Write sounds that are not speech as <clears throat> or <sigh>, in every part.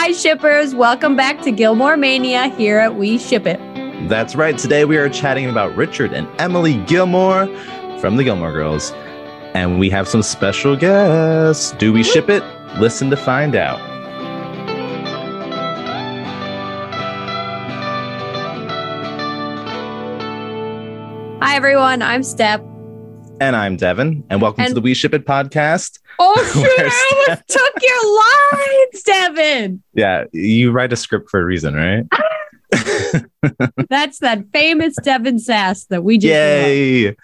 Hi, shippers. Welcome back to Gilmore Mania here at We Ship It. That's right. Today we are chatting about Richard and Emily Gilmore from the Gilmore Girls. And we have some special guests. Do we ship it? Listen to find out. Hi, everyone. I'm Step. And I'm Devin. And welcome And- to the We Ship It podcast. Oh, <laughs> shoot. I almost took your lines, Devin. Yeah, you write a script for a reason, right? Ah. <laughs> That's that famous Devin Sass that we just. Yay!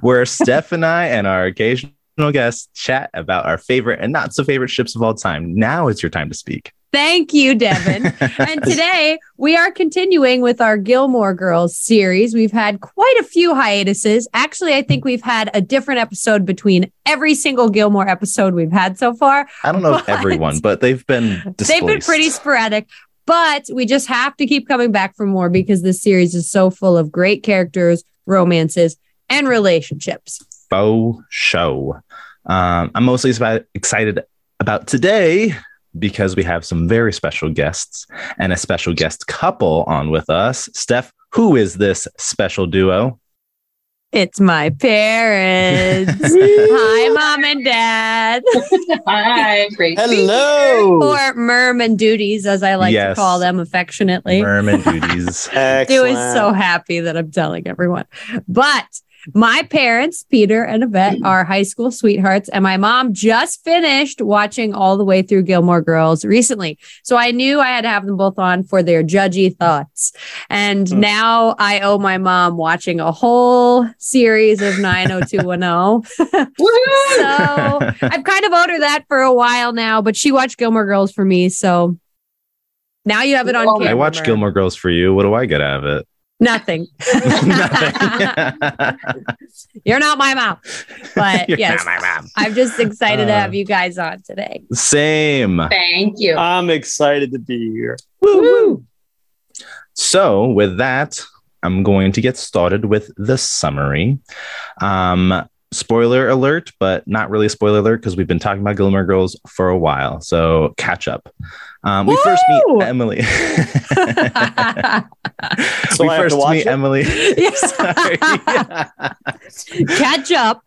Where Steph and I and our occasional guests chat about our favorite and not so favorite ships of all time. Now is your time to speak. Thank you, Devin. <laughs> and today we are continuing with our Gilmore Girls series. We've had quite a few hiatuses. Actually, I think we've had a different episode between every single Gilmore episode we've had so far. I don't know if But- everyone, but they've been displaced. <laughs> They've been pretty sporadic, but we just have to keep coming back for more because this series is so full of great characters, romances, and relationships. faux show. Um, I'm mostly excited about today because we have some very special guests and a special guest couple on with us. Steph, who is this special duo? It's my parents. <laughs> Hi, mom and dad. Hi, great. to be here. Hello. Or Merman duties, as I like Yes. to call them affectionately. Merman duties. <laughs> Stu is so happy that I'm telling everyone. But my parents, Peter and Yvette, are high school sweethearts, and my mom just finished watching all the way through Gilmore Girls recently. So I knew I had to have them both on for their judgy thoughts. And Hmm. now I owe my mom watching a whole series of 90210. <laughs> Woo! so I've kind of owed her that for a while now, but she watched Gilmore Girls for me. So now you have it on Well, camera. I watched Gilmore Girls for you. What do I get out of it? Nothing. <laughs> Nothing. <laughs> You're not my mom. But You're yes, not my mom. I'm just excited to Uh, have you guys on today. Same. Thank you. I'm excited to be here. Woo! So, with that, I'm going to get started with the summary. Um, spoiler alert, but not really a spoiler alert because we've been talking about Gilmore Girls for a while. So, catch up. Um, we first meet Emily. <laughs> So we I have first to watch meet it? Emily. <laughs> <laughs> Yes. Sorry. Catch up.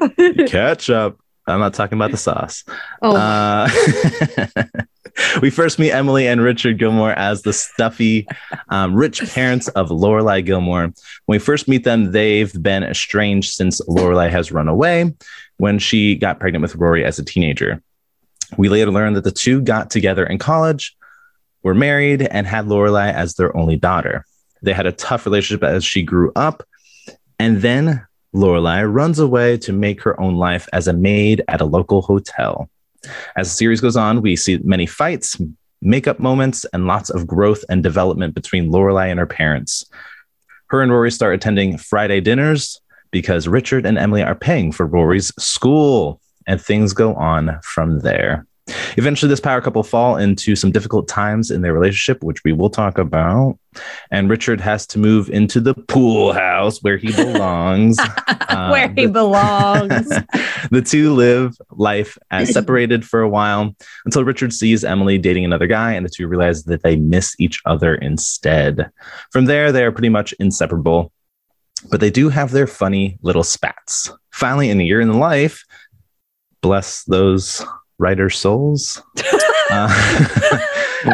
catch up. I'm not talking about the sauce. Oh, Uh, we first meet Emily and Richard Gilmore as the stuffy, um, rich parents of Lorelai Gilmore. When we first meet them, they've been estranged since Lorelai has run away when she got pregnant with Rory as a teenager. We later learn that the two got together in college, were married, and had Lorelai as their only daughter. They had a tough relationship as she grew up, and then Lorelai runs away to make her own life as a maid at a local hotel. As the series goes on, we see many fights, makeup moments, and lots of growth and development between Lorelai and her parents. Her and Rory start attending Friday dinners because Richard and Emily are paying for Rory's school, and things go on from there. Eventually, this power couple fall into some difficult times in their relationship, which we will talk about. And Richard has to move into the pool house where he belongs. <laughs> Uh, where he belongs. <laughs> the two live life as separated for a while until Richard sees Emily dating another guy, and the two realize that they miss each other instead. From there, they are pretty much inseparable, but they do have their funny little spats. Finally, in a year in life, bless those writers' souls. uh,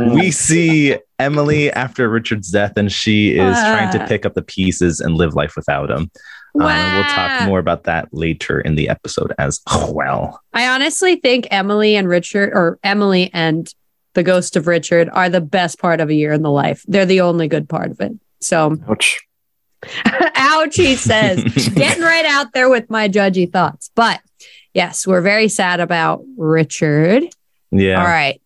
<laughs> we see Emily after Richard's death, and she is trying to pick up the pieces and live life without him. Um, and we'll talk more about that later in the episode as well. I honestly think Emily and Richard, or Emily and the ghost of Richard, are the best part of a year in the life. They're the only good part of it. So, Ouch. <laughs> ouch, he says. <laughs> Getting right out there with my judgy thoughts. But yes, we're very sad about Richard. Yeah. All right.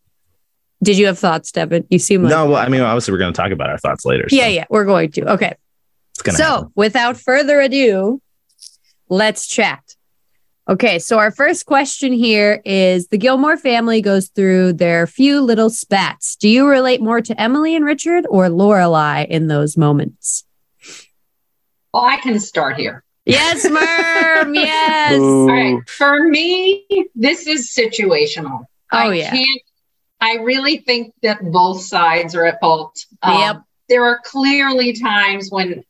Did you have thoughts, Devin? You seem like No, well, I mean, obviously, we're going to talk about our thoughts later. so yeah, yeah, we're going to. Okay. It's going to So, happen. without further ado, let's chat. Okay, so our first question here is the Gilmore family goes through their few little spats. Do you relate more to Emily and Richard or Lorelai in those moments? Well, I can start here. Yes, Merm. <laughs> yes. All right. For me, this is situational. Oh, I yeah. can't I really think that both sides are at fault. Um, Yep. There are clearly times when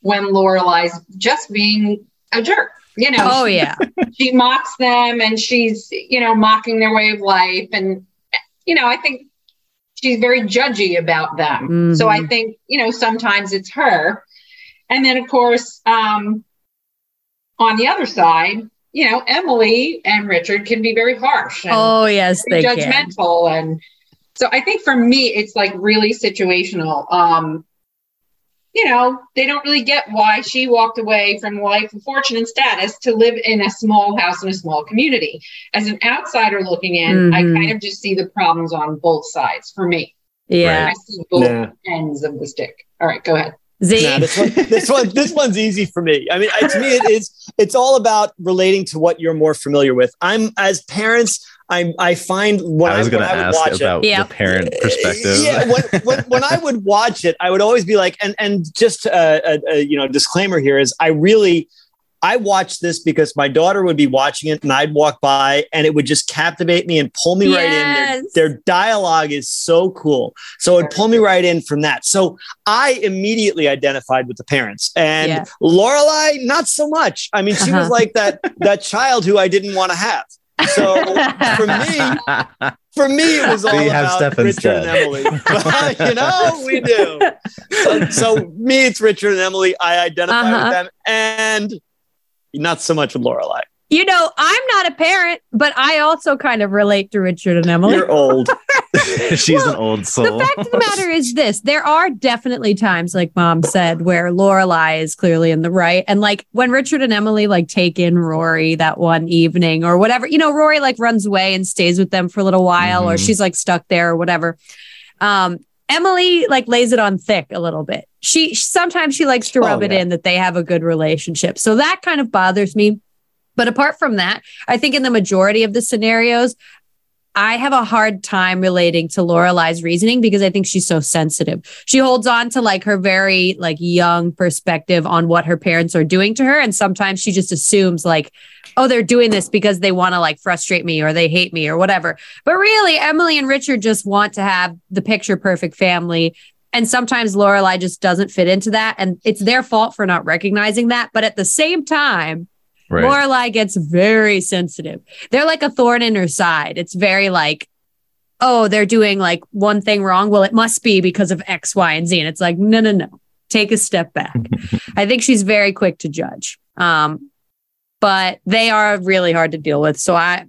when Lorelai's just being a jerk. You know, Oh yeah. <laughs> she mocks them and she's you know mocking their way of life and you know i think she's very judgy about them so i think you know sometimes it's her and then of course um on the other side you know emily and richard can be very harsh and Oh yes, they very can. judgmental and so i think for me it's like really situational um you know they don't really get why she walked away from life and fortune and status to live in a small house in a small community as an outsider looking in i Mhm. kind of just see the problems on both sides for me Yeah. i see both Nah. ends of the stick all right go ahead Z. Nah, this one, this one, this <laughs> one's easy for me. I mean, I- to me, it is. It's all about relating to what you're more familiar with. I'm as parents. I'm. I find when I was going to ask watch it- about Yep. the parent perspective. Yeah, when, when, when I would watch it, I would always be like, and and just a, a, a you know disclaimer here is I really I watched this because my daughter would be watching it and I'd walk by and it would just captivate me and pull me right in. Their, their dialogue is so cool, so it'd pull me right in from that. So I immediately identified with the parents and Yeah. Lorelai, not so much. I mean, she was Uh-huh. like that that child who I didn't want to have. So for me, for me, it was <laughs> all So you have about Steph Richard instead. and Emily. But, <laughs> you know, we do. So, so me, it's Richard and Emily. I identify Uh-huh. with them, and not so much with Lorelai. You know, I'm not a parent, but I also kind of relate to Richard and Emily. You're old. <laughs> <laughs> She's Well, an old soul. the soul. fact of the matter is this there are definitely times like mom said where lorelai is clearly in the right and like when richard and emily like take in rory that one evening or whatever you know rory like runs away and stays with them for a little while or Mhm. she's like stuck there or whatever um emily like lays it on thick a little bit. She sometimes she likes to Oh, rub it in that they have a good relationship. So that kind of bothers me. But apart from that i think in the majority of the scenarios I have a hard time relating to Lorelai's reasoning because I think she's so sensitive. She holds on to like her very like young perspective on what her parents are doing to her. And sometimes she just assumes like, oh, they're doing this because they want to like frustrate me or they hate me or whatever. But really, Emily and Richard just want to have the picture perfect family. And sometimes Lorelai just doesn't fit into that. And it's their fault for not recognizing that. But at the same time, Right. Lorelai gets very sensitive. They're like a thorn in her side. It's very like, oh, they're doing like one thing wrong. Well, it must be because of X, Y, and Z. And it's like, no, no, no. Take a step back. <laughs> I think she's very quick to judge. Um, but they are really hard to deal with. So I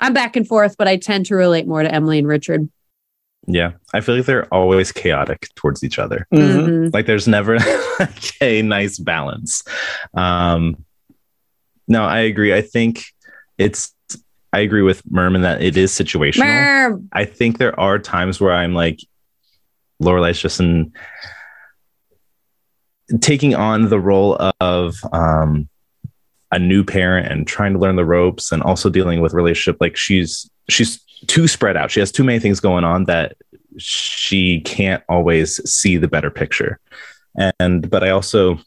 I'm back and forth, but I tend to relate more to Emily and Richard. yeah. I feel like they're always chaotic towards each other. Mhm. Mhm. Like there's never <laughs> like a nice balance. Um, no, I agree. I think it's, I agree with Merman that it is situational. Mer- I think there are times where I'm like, Lorelai's just in taking on the role of um, a new parent and trying to learn the ropes and also dealing with relationship. Like she's she's too spread out. She has too many things going on that she can't always see the better picture. And but I also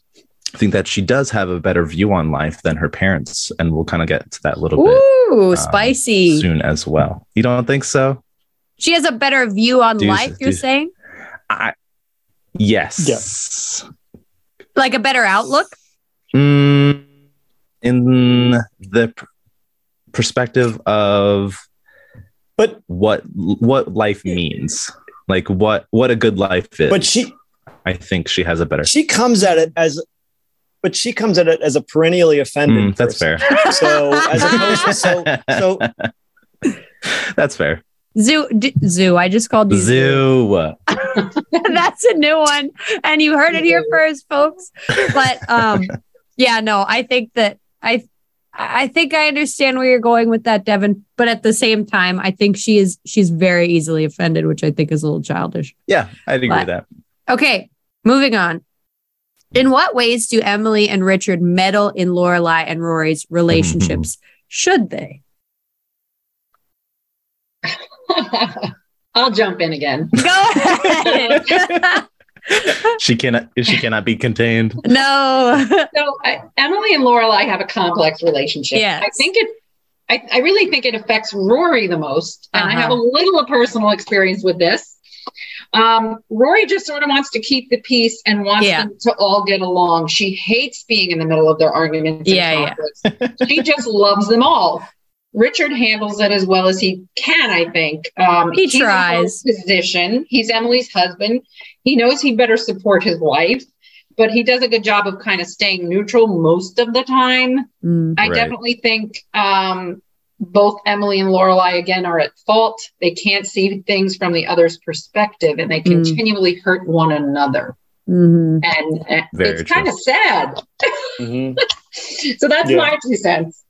think that she does have a better view on life than her parents, and we'll kind of get to that a little bit Ooh, um, spicy. soon as well. You don't think so? She has a better view on Do life, do you're you- saying? I yes. Like a better outlook? Mm, in the pr- perspective of But what what life means, like what what a good life is. but she I think she has a better. she comes at it as, but she comes at it as a perennially offended. Mm, that's person. fair. So as opposed to so so <laughs> That's fair. Zoo, d- zoo. I just called you zoo. Zoo. <laughs> That's a new one, and you heard it here first, folks. But um, yeah, no, I think that I, I think I understand where you're going with that, Devin. But at the same time, I think she is she's very easily offended, which I think is a little childish. Yeah, I'd agree But- with that. Okay, moving on. In what ways do Emily and Richard meddle in Lorelai and Rory's relationships? <laughs> Should they? I'll jump in again. <laughs> Go ahead. <laughs> She cannot. She cannot be contained. no. So I, Emily and Lorelai have a complex relationship. Yes. I think it. I, I really think it affects Rory the most. And Uh-huh. I have a little of personal experience with this. Um, Rory just sort of wants to keep the peace and wants Yeah. them to all get along. She hates being in the middle of their arguments. and Yeah, yeah. she just loves them all. Richard handles it as well as he can, I think. Um, He he's tries. her Position. He's Emily's husband. He knows he better support his wife, but he does a good job of kind of staying neutral most of the time. Mm. I Right. definitely think um, both Emily and Lorelai again are at fault. They can't see things from the other's perspective, and they Mm. continually hurt one another. Mhm. And uh, Very it's kind of sad. Mhm. <laughs> So that's Yeah. my two cents.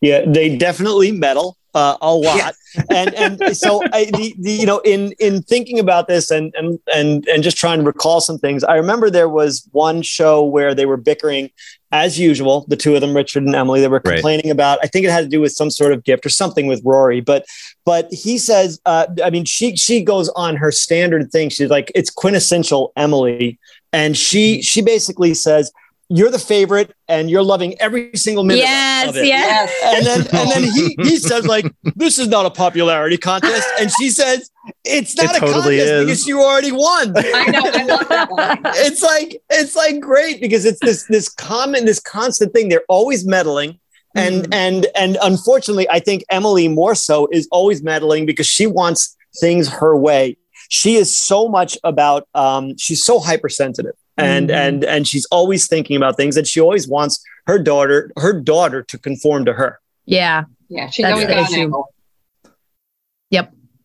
Yeah, they definitely meddle uh, a lot, <laughs> and and so I, the, the you know in in thinking about this and and and and just trying to recall some things, I remember there was one show where they were bickering as usual, the two of them, Richard and Emily. They were Right. complaining about. I think it had to do with some sort of gift or something with Rory, but but he says, uh, I mean, she she goes on her standard thing. She's like, it's quintessential Emily, and she she basically says. You're the favorite, and you're loving every single minute Yes, of it yes. and then and then he he <laughs> says like this is not a popularity contest and she says it's not It a totally contest is. because you already won I know. I love that line. <laughs> it's like it's like great because it's this this common this constant thing they're always meddling and Mhm. and and unfortunately i think emily more so is always meddling because she wants things her way she is so much about um she's so hypersensitive and Mhm. and and she's always thinking about things and she always wants her daughter her daughter to conform to her Yeah. Yeah, she's That's always the got an issue. angle.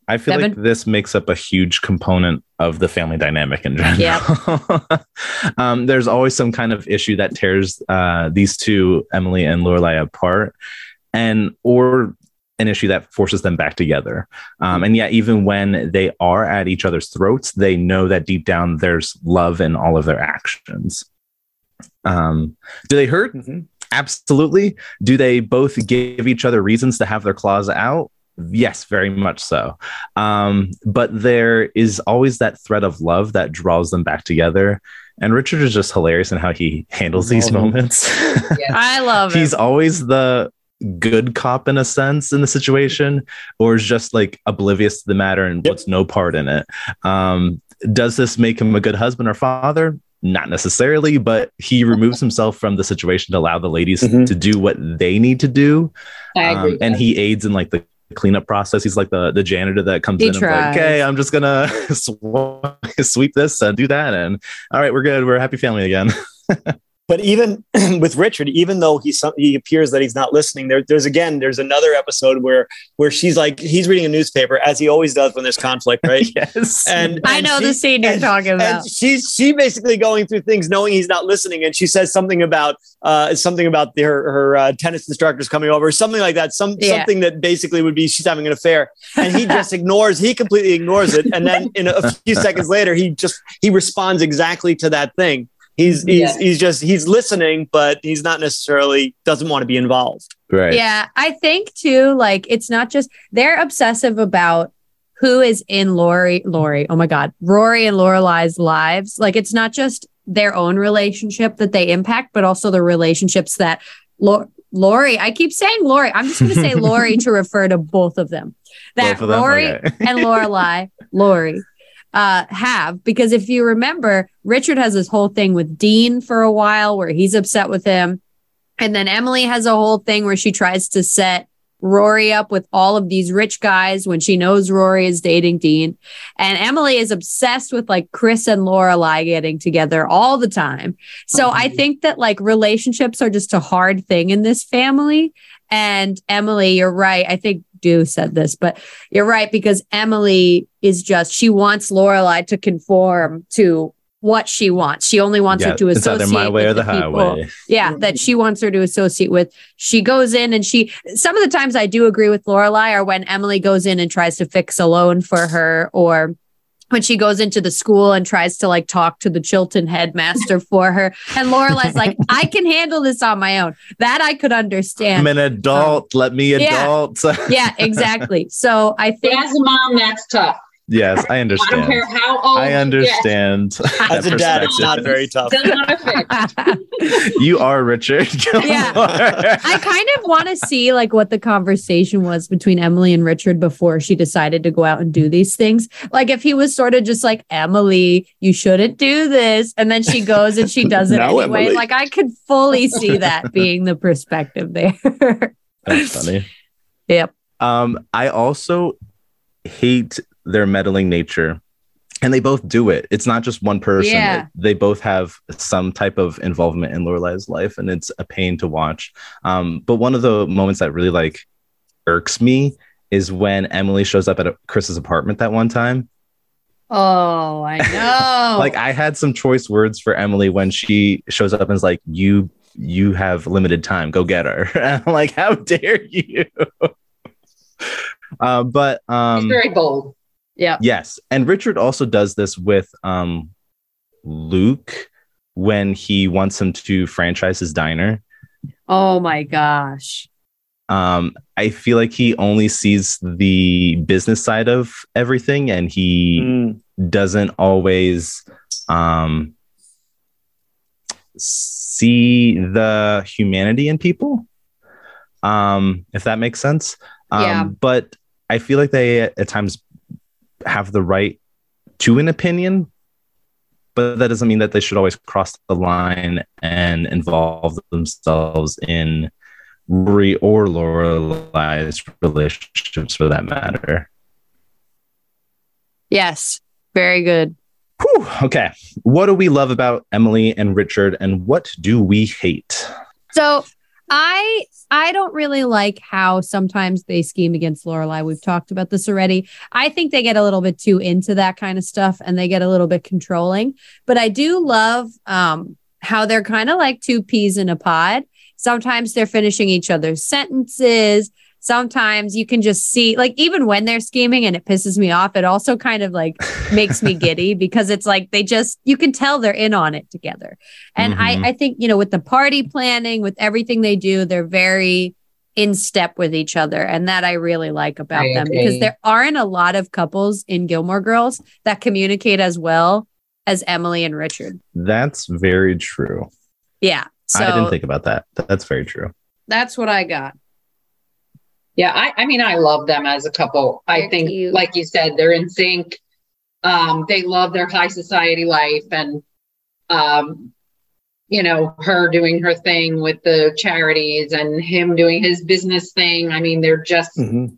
I feel Devin? like this makes up a huge component of the family dynamic in general. <laughs> um, there's always some kind of issue that tears uh, these two, Emily and Lorelai, apart, and or an issue that forces them back together. Um, and yet, even when they are at each other's throats, they know that deep down there's love in all of their actions. Um, do they hurt? Absolutely. Do they both give each other reasons to have their claws out? Yes, very much so. Um, but there is always that thread of love that draws them back together. And Richard is just hilarious in how he handles these Love him. moments. <laughs> I love it. He's always the good cop in a sense in the situation, or is just like oblivious to the matter and Yep. puts no part in it. Um, does this make him a good husband or father? Not necessarily, but he removes himself from the situation to allow the ladies Mhm. to do what they need to do. Um, and he aids in like the cleanup process. He's like the the janitor that comes He in and like, okay, I'm just gonna <laughs> sw- sweep this and do that, and all right, we're good. We're a happy family again. <laughs> but even <clears throat> with Richard, even though he's some- he appears that he's not listening, there, there's again there's another episode where where she's like he's reading a newspaper as he always does when there's conflict, <laughs> right? yes. And I know she- the scene you're and- talking about. And she's she basically going through things knowing he's not listening, and she says something about uh, something about the, her her uh, tennis instructors coming over, something like that. Some Yeah. something that basically would be she's having an affair, and he just <laughs> ignores. He completely ignores it, and then in a few seconds later, he just he responds exactly to that thing. He's he's Yes. he's just he's listening, but he's not necessarily doesn't want to be involved. right. Yeah, I think too, like it's not just they're obsessive about who is in Lori, Lori, oh my God, Rory and Lorelai's lives. Like it's not just their own relationship that they impact, but also the relationships that Lo- Lori, I keep saying Lori, I'm just gonna say <laughs> Lori to refer to both of them. That Both of them? Rory Okay. and Lorelai, Lori, uh, have because if you remember, Richard has this whole thing with Dean for a while where he's upset with him, and then Emily has a whole thing where she tries to set Rory up with all of these rich guys when she knows Rory is dating Dean, and Emily is obsessed with like Chris and Lorelai getting together all the time. So I think that like relationships are just a hard thing in this family. And Emily, you're right. I think Do said this, but you're right because Emily is just she wants Lorelai to conform to what she wants. She only wants Yeah, her to it's associate either my way or with the people- Yeah, that she wants her to associate with. She goes in and she. Some of the times I do agree with Lorelai, are when Emily goes in and tries to fix a loan for her, or when she goes into the school and tries to like talk to the Chilton headmaster <laughs> for her. And Lorelai's like, I can handle this on my own. That I could understand. I'm an adult. Let me Yeah. adult. <laughs> yeah, exactly. So I think as a mom, that's tough. Yes, I understand. I don't understand. care how old. I understand. <laughs> that As a dad, it's not very tough. Still not a fit. <laughs> You are Richard. Yeah. I kind of want to see like what the conversation was between Emily and Richard before she decided to go out and do these things. Like if he was sort of just like Emily, you shouldn't do this, and then she goes and she does it <laughs> No, anyway. Emily. Like I could fully see that being the perspective there. That's funny. Yep. Um, I also hate their meddling nature. And they both do it. It's not just one person. Yeah. They both have some type of involvement in Lorelai's life, and it's a pain to watch. Um, but one of the moments that really like irks me is when Emily shows up at a, Chris's apartment that one time. Oh, I <laughs> know. Like I had some choice words for Emily when she shows up and is like, "You, you have limited time. Go get her." <laughs> And I'm like, "How dare you?" <laughs> uh, but He's um, very bold. Yeah. Yes. And Richard also does this with um Luke when he wants him to franchise his diner. Oh my gosh. Um I feel like he only sees the business side of everything and he Mm. doesn't always um see the humanity in people. Um if that makes sense. Um Yeah. but I feel like they at times have the right to an opinion, but that doesn't mean that they should always cross the line and involve themselves in Rory or Lorelai's relationships for that matter. Yes. Very good. Whew, okay. What do we love about Emily and Richard, and what do we hate? So I I don't really like how sometimes they scheme against Lorelai. We've talked about this already. I think they get a little bit too into that kind of stuff and they get a little bit controlling. But I do love um, how they're kind of like two peas in a pod. Sometimes they're finishing each other's sentences. Sometimes you can just see, like, even when they're scheming and it pisses me off, it also kind of like makes me <laughs> giddy because it's like they just, you can tell they're in on it together. And Mhm. I, I think, you know, with the party planning, with everything they do, they're very in step with each other. And that I really like about I them agree. because there aren't a lot of couples in Gilmore Girls that communicate as well as Emily and Richard. That's very true. Yeah. So I didn't think about that. That's very true. that's what I got. Yeah, I, I mean, I love them as a couple. I They're think, cute. like you said, they're in sync. Um, they love their high society life and, um, you know, her doing her thing with the charities and him doing his business thing. I mean, they're just Mhm.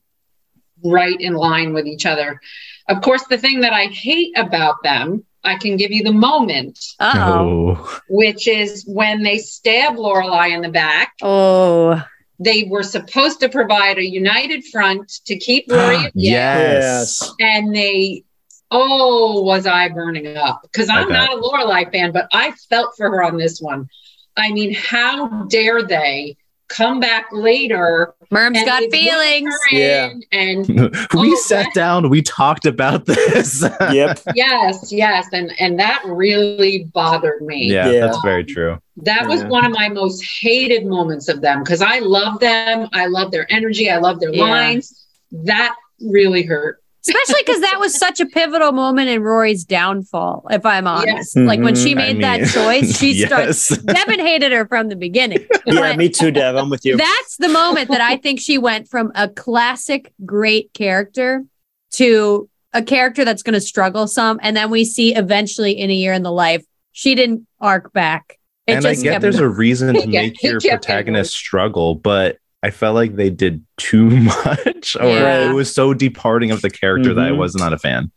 right in line with each other. Of course, the thing that I hate about them, I can give you the moment. Oh, which is when they stab Lorelai in the back. Oh. They were supposed to provide a united front to keep ah, Rory yes. and they oh was i burning up because I i'm bet. not a lorelai fan but i felt for her on this one i mean how dare they come back later Merm's and got feelings. Yeah. and <laughs> we Oh, sat that- down, we talked about this. Yep. <laughs> <laughs> yes yes and and that really bothered me yeah, Yeah. that's very true. that was one of my most hated moments of them because i love them i love their energy i love their Yeah. lines that really hurt Especially because that was such a pivotal moment in Rory's downfall, if I'm honest. Yes. Like when she Mhm. I made that mean, choice, she <laughs> starts yes. <laughs> Devin hated her from the beginning. <laughs> Yeah, me too, Dev. I'm with you. That's the moment that I think she went from a classic great character to a character that's going to struggle some. And then we see eventually in a year in the life, she didn't arc back. It and I get kept there's a reason to make he your protagonist struggle, but I felt like they did too <laughs> much, or Yeah. it was so departing of the character that I Mhm. was not a fan.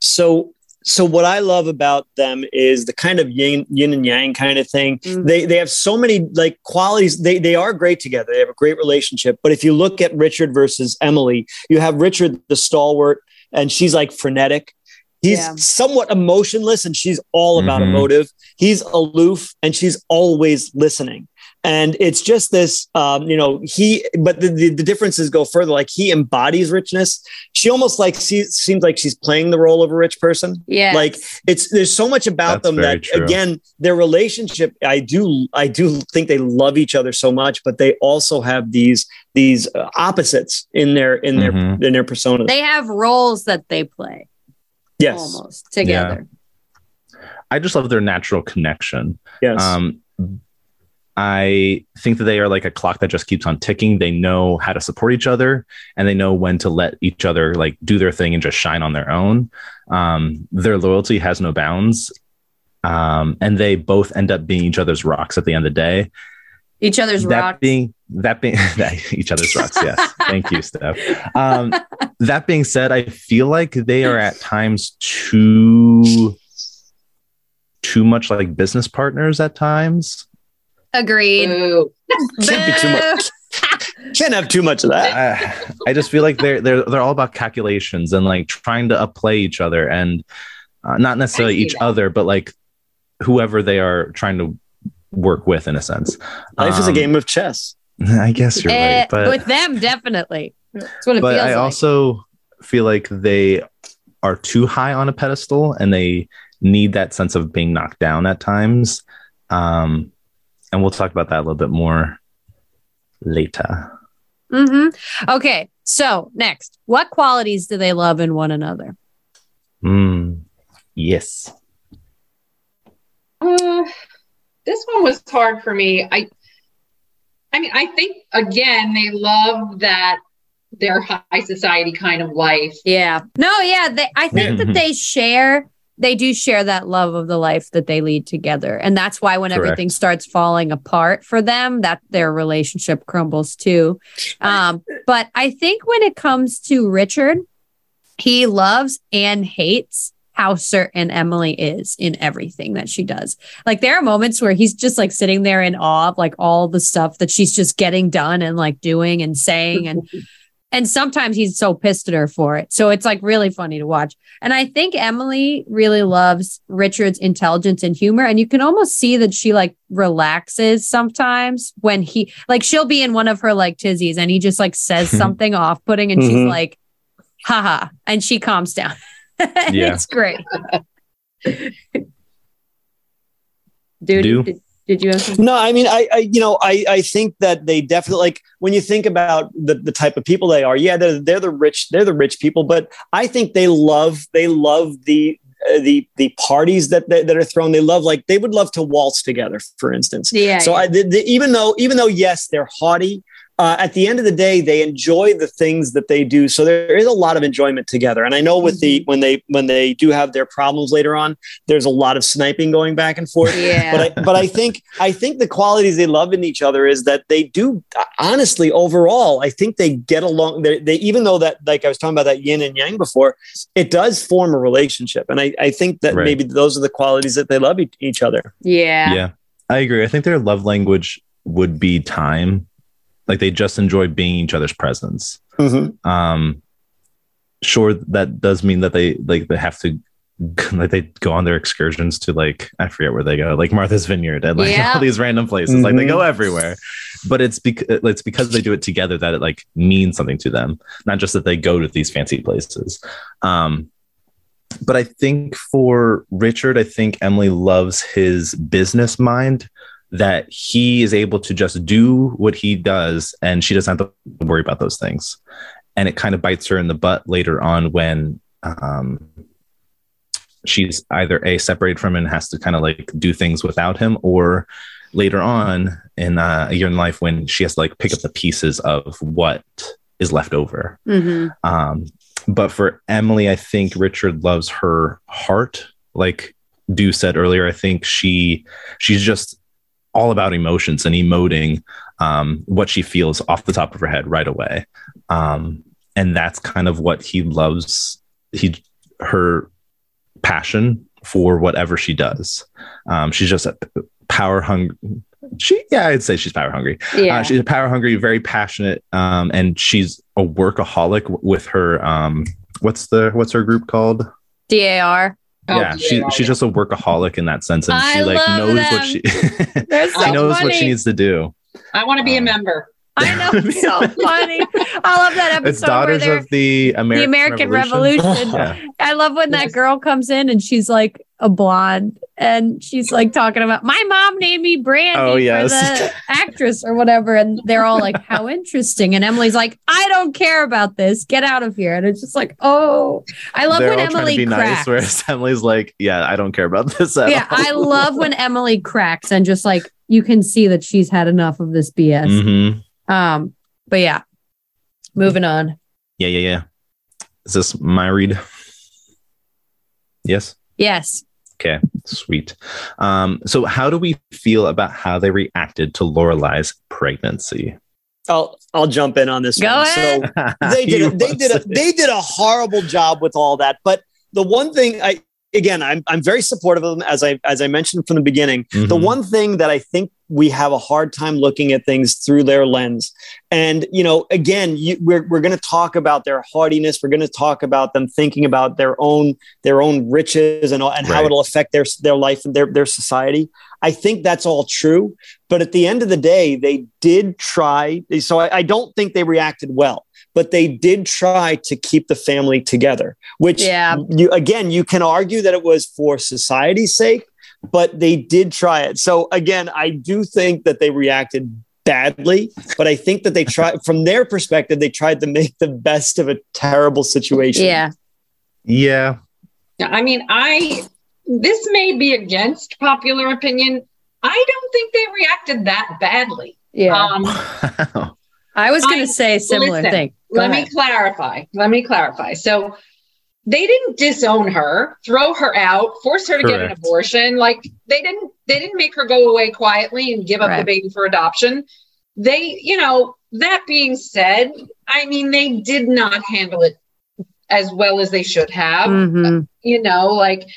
So so what I love about them is the kind of yin, yin and yang kind of thing. Mhm. They they have so many like qualities. They they are great together. They have a great relationship. But if you look at Richard versus Emily, you have Richard the stalwart, and she's like frenetic. He's Yeah. somewhat emotionless, and she's all about Mhm. emotive. He's aloof, and she's always listening. And it's just this um, you know he but the, the, the differences go further like he embodies richness she almost like sees, seems like she's playing the role of a rich person Yeah. like it's there's so much about That's them that true. again their relationship i do i do think they love each other so much but they also have these these uh, opposites in their in their Mhm. in their personas they have roles that they play yes almost together. I just love their natural connection. yes Um, I think that they are like a clock that just keeps on ticking. They know how to support each other and they know when to let each other like do their thing and just shine on their own. Um, their loyalty has no bounds. Um, and they both end up being each other's rocks at the end of the day. Each other's that rock. being that being <laughs> that, each other's rocks, yes. Thank you, Steph. Um, that being said, I feel like they are at times too too much like business partners at times. Agreed. Boo. Can't be too much. <laughs> can't have too much of that I, I just feel like they're they're they're all about calculations and like trying to upplay each other and uh, not necessarily each that. other, but like whoever they are trying to work with in a sense. life is a Um, game of chess <laughs> I guess you're Eh, right, but with them, definitely. That's what it but feels I like. also feel like they are too high on a pedestal and they need that sense of being knocked down at times. Um, and we'll talk about that a little bit more later. hmm Okay. So next, what qualities do they love in one another? Mm, yes. Uh, this one was hard for me. I, I mean, I think again they love that their high society kind of life. Yeah. No, yeah. They, I think that <laughs> they share, they do share that love of the life that they lead together. And that's why when Correct. everything starts falling apart for them, that their relationship crumbles too. Um, but I think when it comes to Richard, he loves and hates how certain Emily is in everything that she does. Like there are moments where he's just like sitting there in awe of like all the stuff that she's just getting done and like doing and saying and <laughs> and sometimes he's so pissed at her for it. So it's like really funny to watch. And I think Emily really loves Richard's intelligence and humor. And you can almost see that she like relaxes sometimes when he like she'll be in one of her like tizzies and he just like says <laughs> something off putting and she's Mhm. like, haha. And she calms down. <laughs> Yeah. It's great. Dude, Do. Did, you have something? No, I mean, I, I, you know, I, I think that they definitely like when you think about the, the type of people they are. Yeah, they're they're the rich, they're the rich people, but I think they love they love the uh, the the parties that, that that are thrown. They love like they would love to waltz together, for instance. Yeah. so yeah. I, the, the, even though even though yes, they're haughty. Uh, at the end of the day, they enjoy the things that they do. So there is a lot of enjoyment together. And I know with the when they when they do have their problems later on, there's a lot of sniping going back and forth yeah. but I, but I think I think the qualities they love in each other is that they do honestly overall I think they get along they, they even though that like I was talking about that yin and yang before it does form a relationship and I, I think that Right. maybe those are the qualities that they love e- each other yeah. Yeah, I agree. I think their love language would be time. Like they just enjoy being each other's presence. Um, sure, that does mean that they like they have to <laughs> like they go on their excursions to like I forget where they go, like Martha's Vineyard and like <laughs> Yeah. all these random places. Like they go everywhere, but it's because it's because they do it together that it like means something to them, not just that they go to these fancy places. Um, but I think for Richard, I think Emily loves his business mind that he is able to just do what he does and she doesn't have to worry about those things. And it kind of bites her in the butt later on when um, she's either a separated from him and has to kind of like do things without him or later on in uh, a year in life when she has to like pick up the pieces of what is left over. hmm Um, but for Emily, I think Richard loves her heart. Like Du said earlier, I think she she's just all about emotions and emoting um, what she feels off the top of her head right away. Um, and that's kind of what he loves. He her passion for whatever she does. Um, she's just a power hungry. She, yeah, I'd say she's power hungry. Yeah. Uh, she's a power hungry, very passionate, um, and she's a workaholic w- with her. Um, what's the what's her group called? DAR. Oh, yeah, she yeah, she's just a workaholic in that sense, and I she like <laughs> knows them. what she so she knows funny. what she needs to do. I want to be a Um, member. <laughs> I know, it's so <laughs> funny. I love that episode It's daughters of the American, the American Revolution. <laughs> Yeah. I love when that girl comes in and she's like a blonde and she's like talking about my mom named me Brandy Oh, for yes. the actress or whatever. And they're all like, How interesting. And Emily's like, I don't care about this. Get out of here. And it's just like, oh, I love They're when Emily cracks. nice, whereas Emily's like, "Yeah, I don't care about this yeah, all." I love when Emily cracks and just like you can see that she's had enough of this BS. Mhm. Um, but yeah, moving on. Yeah, yeah, yeah. Is this my read? Yes. Yes. Okay, sweet. Um, so how do we feel about how they reacted to Lorelai's pregnancy? I'll I'll jump in on this Go one. ahead. So <laughs> they <laughs> did a, they did a, they did a horrible job with all that. But the one thing I again I'm I'm very supportive of them as I as I mentioned from the beginning. The Mhm. one thing that I think we have a hard time looking at things through their lens, and you know, again, you, we're we're going to talk about their haughtiness. We're going to talk about them thinking about their own their own riches and and how it'll affect their their life and their their society. I think that's all true. But at the end of the day, they did try. So I, I don't think they reacted well, but they did try to keep the family together, which Yeah. you again, you can argue that it was for society's sake, but they did try it. So again, I do think that they reacted badly, but I think that they tried from their perspective, they tried to make the best of a terrible situation. Yeah. Yeah. Yeah, I mean, I this may be against popular opinion. I don't think they reacted that badly. Yeah. Um, <laughs> I was going to say a similar listen, thing. Go let ahead. me clarify. Let me clarify. So they didn't disown her, throw her out, force her to get an abortion. Like they didn't they didn't make her go away quietly and give up the baby for adoption. They, you know, that being said, I mean they did not handle it as well as they should have. Mhm. You know, like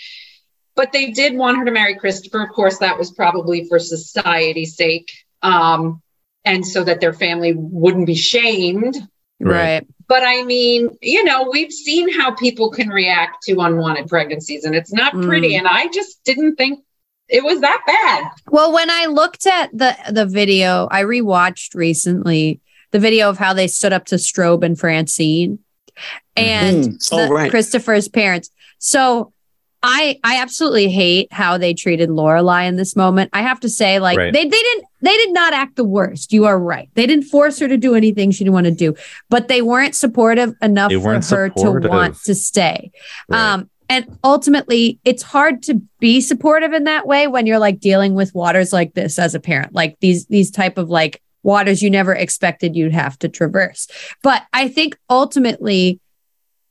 but they did want her to marry Christopher. Of course, that was probably for society's sake. Um, and so that their family wouldn't be shamed Right. Right. but I mean, you know, we've seen how people can react to unwanted pregnancies, and it's not pretty. Mm. And I just didn't think it was that bad. Well, when I looked at the the video, I rewatched recently the video of how they stood up to Straub and Francine and Mhm. Oh, the- right. Christopher's parents. So I I absolutely hate how they treated Lorelai in this moment. I have to say, like Right. they they didn't they did not act the worst. You are right. They didn't force her to do anything she didn't want to do, but they weren't supportive enough for her to want to stay. Right. Um, and ultimately, it's hard to be supportive in that way when you're like dealing with waters like this as a parent, like these these type of like waters you never expected you'd have to traverse. But I think ultimately,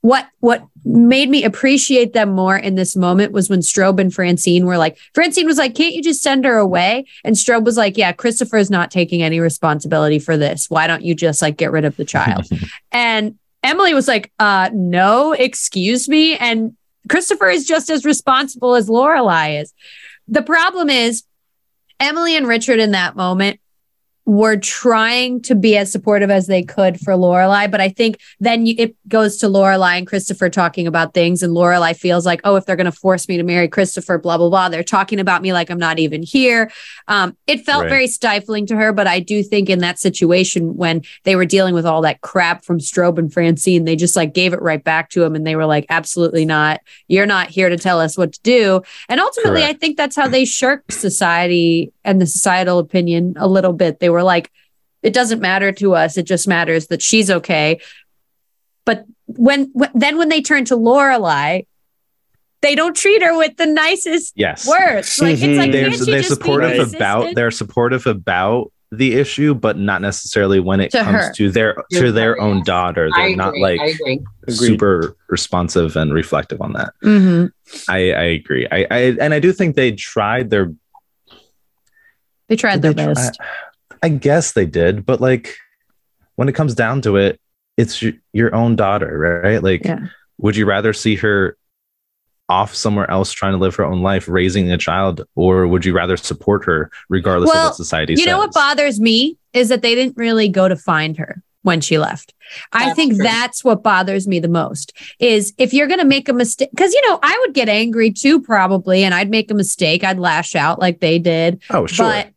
what what made me appreciate them more in this moment was when Straub and Francine were like, Francine was like, "Can't you just send her away?" And Straub was like, "Yeah, Christopher is not taking any responsibility for this. Why don't you just like get rid of the child?" <laughs> and Emily was like, uh, no, excuse me. And Christopher is just as responsible as Lorelai is. The problem is Emily and Richard in that moment were trying to be as supportive as they could for Lorelai, but I think then you, it goes to Lorelai and Christopher talking about things, and Lorelai feels like, oh, if they're going to force me to marry Christopher, blah blah blah, they're talking about me like I'm not even here. Um, it felt Right. very stifling to her, but I do think in that situation when they were dealing with all that crap from Straub and Francine, they just like gave it right back to him, and they were like, absolutely not. You're not here to tell us what to do. And ultimately, Correct. I think that's how they shirked society and the societal opinion a little bit. They were like, it doesn't matter to us. It just matters that she's okay. But when, when then when they turn to Lorelai, they don't treat her with the nicest yes. words. Like it's like They're, can't they're just supportive consistent? about they're supportive about the issue, but not necessarily when it To comes her. to their To to their own yes. daughter. They're not like super responsive and reflective on that. Mhm. I, I agree. I, I and I do think they tried their They tried their They try- I guess they did, but like when it comes down to it, it's your, your own daughter, right? Like, Yeah. would you rather see her off somewhere else trying to live her own life, raising a child, or would you rather support her regardless Well, of what society You says? know what bothers me is that they didn't really go to find her when she left. I think true. that's what bothers me the most is if you're going to make a mistake cuz you know, I would get angry too probably and I'd make a mistake, I'd lash out like they did. Oh, sure. But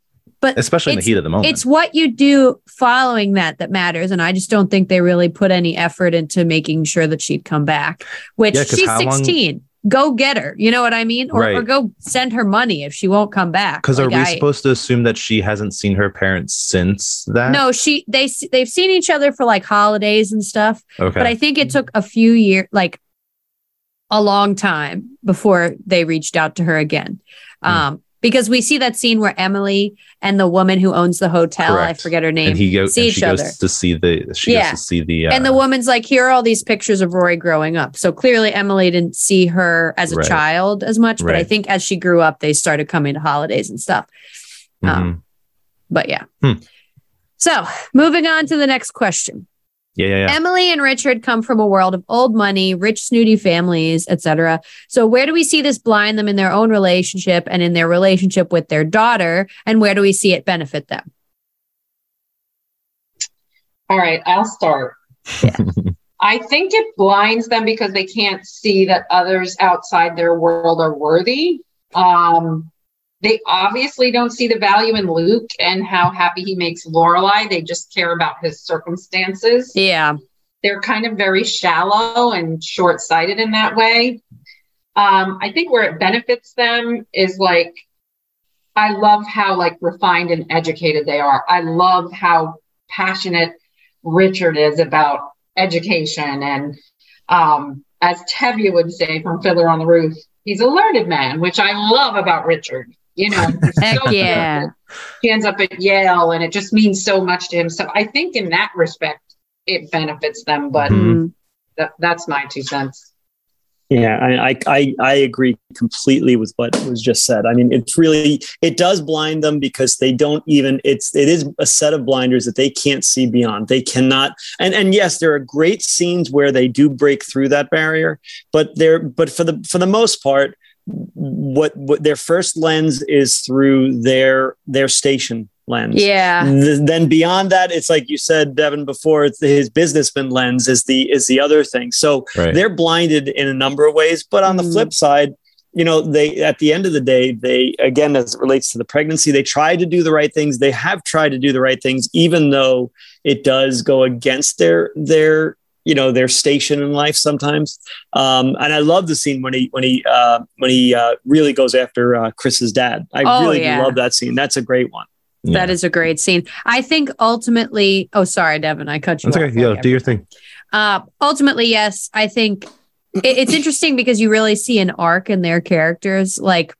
but Especially in the heat of the moment. it's what you do following that that matters and I just don't think they really put any effort into making sure that she'd come back, which Yeah, she's how long- 16. Go get her. You know what I mean? Or, or go send her money if she won't come back. Because are we I- supposed to assume that she hasn't seen her parents since that? No, she they they've seen each other for like holidays and stuff, Okay. but I think it took a few years, like a long time before they reached out to her again. Um, because we see that scene where Emily and the woman who owns the hotel, I forget her name, and he goes. see And each she goes other. to see the. She Yeah. goes to see the. Uh, and the woman's like, here are all these pictures of Rory growing up. So clearly Emily didn't see her as a Right. child as much, but I think as she grew up, they started coming to holidays and stuff. mhm. um, But yeah. Hmm. So moving on to the next question. Yeah, yeah, yeah. Emily and Richard come from a world of old money, rich, snooty families, etc. So where do we see this blind them in their own relationship and in their relationship with their daughter? And where do we see it benefit them? All right, I'll start. Yeah. <laughs> I think it blinds them because they can't see that others outside their world are worthy. Um, they obviously don't see the value in Luke and how happy he makes Lorelai. They just care about his circumstances. Yeah. They're kind of very shallow and short-sighted in that way. Um, I think where it benefits them is like I love how like refined and educated they are. I love how passionate Richard is about education and um, as Tevye would say from Fiddler on the Roof, he's a learned man, which I love about Richard. You know, <laughs> Heck so yeah. good. He ends up at Yale and it just means so much to him. So I think in that respect, it benefits them, but Mhm. Mm. that, that's my two cents. Yeah, I, I I I agree completely with what was just said. I mean, it's really it does blind them because they don't even it's it is a set of blinders that they can't see beyond. They cannot and and yes, there are great scenes where they do break through that barrier, but they're but for the for the most part, what what their first lens is through their their station lens. Yeah. Th- then beyond that, it's like you said, Devin, before. It's his businessman lens is the is the other thing. So Right. they're blinded in a number of ways. But on the Mm. flip side, you know, they at the end of the day, they again, as it relates to the pregnancy, they try to do the right things. They have tried to do the right things, even though it does go against their their you know their station in life sometimes. Um, and I love the scene when he when he uh, when he uh, really goes after uh, Chris's dad. I Oh, really yeah. love that scene. That's a great one. That is a great scene. I think ultimately, oh, sorry, Devin, I cut you That's off. okay. Yo, do your thing. Uh, ultimately, yes, I think it, it's interesting because you really see an arc in their characters. Like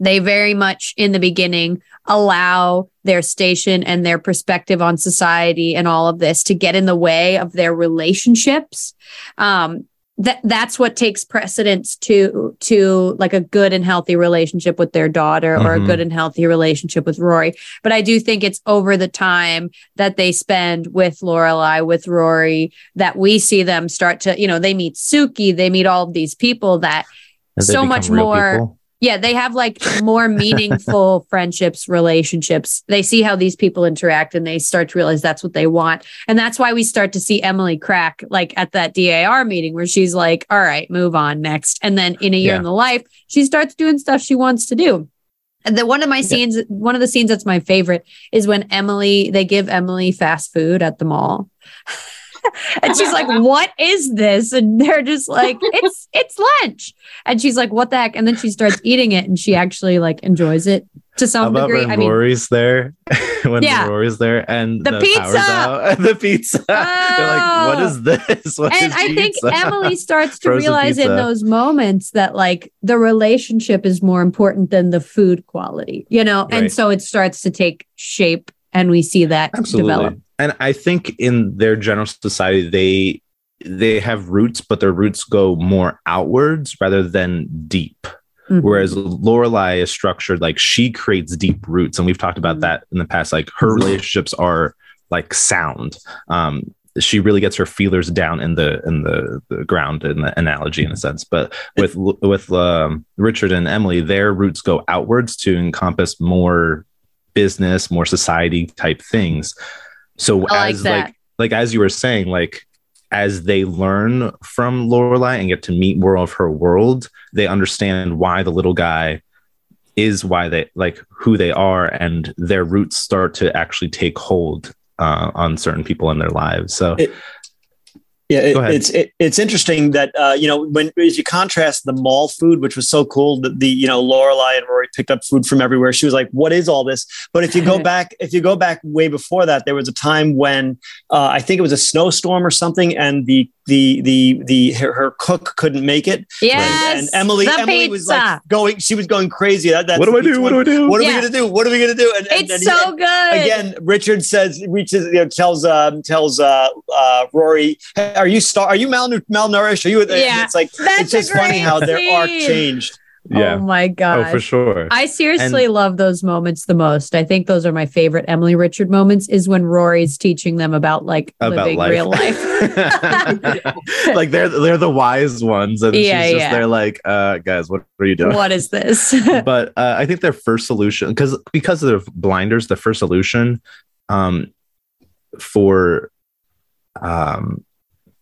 they very much in the beginning allow their station and their perspective on society and all of this to get in the way of their relationships. Um, that that's what takes precedence to to like a good and healthy relationship with their daughter or a Mhm. good and healthy relationship with Rory. But I do think it's over the time that they spend with Lorelai, with Rory, that we see them start to, you know, they meet Sookie, they meet all of these people that so much more- people? Yeah, they have like more meaningful <laughs> friendships, relationships. They see how these people interact and they start to realize that's what they want. And that's why we start to see Emily crack like at that DAR meeting where she's like, all right, move on next. And then in a year Yeah. in the life, she starts doing stuff she wants to do. And then one of my scenes, one of the scenes that's my favorite is when Emily, they give Emily fast food at the mall. <laughs> <laughs> and she's like, "What is this?" And they're just like, "It's it's lunch." And she's like, "What the heck?" And then she starts eating it, and she actually like enjoys it to How some about degree. when I mean, Rory's there? <laughs> when Yeah. Rory's there and The the, pizza! out. <laughs> the pizza. They're like, what Oh. this? What and is I think? Emily starts to Frozen realize in those moments that like the relationship is more important than the food quality, you know? And so it starts to take shape and we see that Absolutely. develop. And I think in their general society, they they have roots, but their roots go more outwards rather than deep. Mhm. Whereas Lorelai is structured like she creates deep roots, and we've talked about Mhm. that in the past. Like her relationships are like sound. Um, she really gets her feelers down in the in the, the ground in the analogy in a sense. But with with um, Richard and Emily, their roots go outwards to encompass more business, more society type things. So I as that. like like as you were saying, like as they learn from Lorelai and get to meet more of her world, they understand why the little guy is why they like who they are, and their roots start to actually take hold uh, on certain people in their lives. So. It- yeah, it, it's it, it's interesting that uh, you know when as you contrast the mall food, which was so cool, that the you know Lorelai and Rory picked up food from everywhere. She was like, "What is all this?" But if you go <laughs> back, if you go back way before that, there was a time when uh, I think it was a snowstorm or something, and the the the the her, her cook couldn't make it. Yes, and Emily the Emily was like going, she was going crazy. That, that's what do I do? What do I do? What are Yeah. we gonna do? What are we gonna do? And, and- It's and- so and- good. again richard says reaches you know tells um tells uh uh rory hey, are you star are you malnu- malnourished are you Yeah, it's like that's it's just a great funny how their arc changed yeah. Oh my god. Oh, for sure. I seriously love those moments the most. I think those are my favorite Emily Richard moments is when Rory's teaching them about like about living life. real life. <laughs> <laughs> like they're they're the wise ones, and Yeah, she's just yeah. they're like, uh, guys, what are you doing? what is this? <laughs> but uh, I think their first solution, because because of their blinders, the first solution um, for um,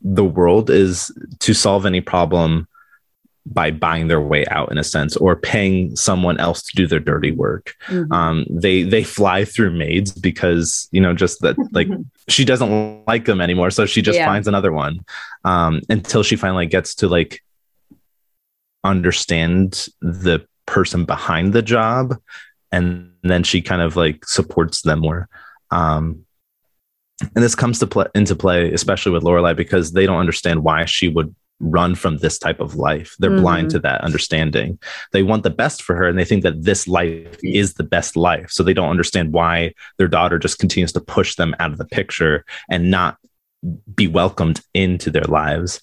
the world is to solve any problem by buying their way out in a sense or paying someone else to do their dirty work Mhm. um they they fly through maids because you know just that like <laughs> she doesn't like them anymore so she just Yeah. finds another one um until she finally gets to like understand the person behind the job and then she kind of like supports them more um and this comes to play into play especially with Lorelai because they don't understand why she would run from this type of life they're blind Mhm. to that understanding they want the best for her and they think that this life is the best life so they don't understand why their daughter just continues to push them out of the picture and not be welcomed into their lives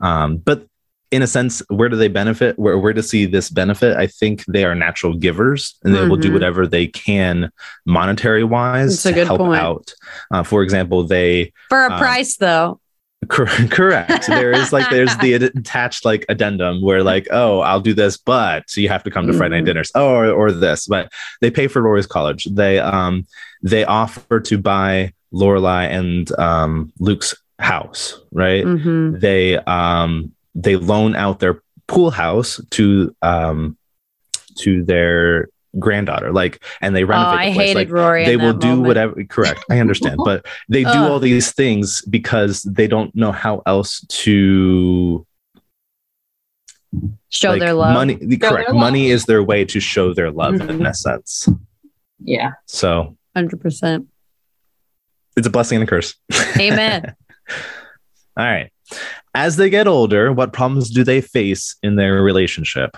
um, but in a sense where do they benefit where, where to see this benefit i think they are natural givers and they will do Mhm. whatever they can monetary wise That's to help point. out uh, for example they For a um, price though. Cor- <laughs> correct. There is like there's the attached like addendum where like oh I'll do this, but so you have to come to Friday night Mhm. dinners. Oh, or, or this, but they pay for Rory's college. They um they offer to buy Lorelai and um Luke's house, right? Mhm. They um they loan out their pool house to um to their granddaughter, like, and they Oh, renovate. I the place. hated like, Rory. they in will that do moment. whatever correct i understand but they do Ugh. all these things because they don't know how else to show like, their love. money Show correct their love. money is their way to show their love in Mhm. a sense Yeah. so Hundred percent. it's a blessing and a curse Amen. <laughs> all right as they get older what problems do they face in their relationship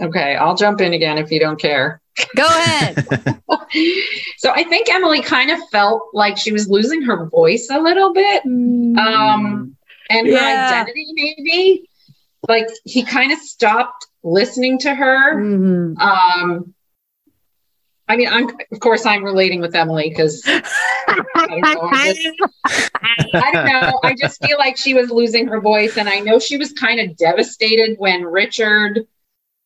Okay. I'll jump in again if you don't care. Go ahead. <laughs> so I think Emily kind of felt like she was losing her voice a little bit um, and her Yeah. identity, maybe. Like he kind of stopped listening to her. Mhm. Um, I mean, I'm of course I'm relating with Emily because. <laughs> I I don't know. I just feel like she was losing her voice, and I know she was kind of devastated when Richard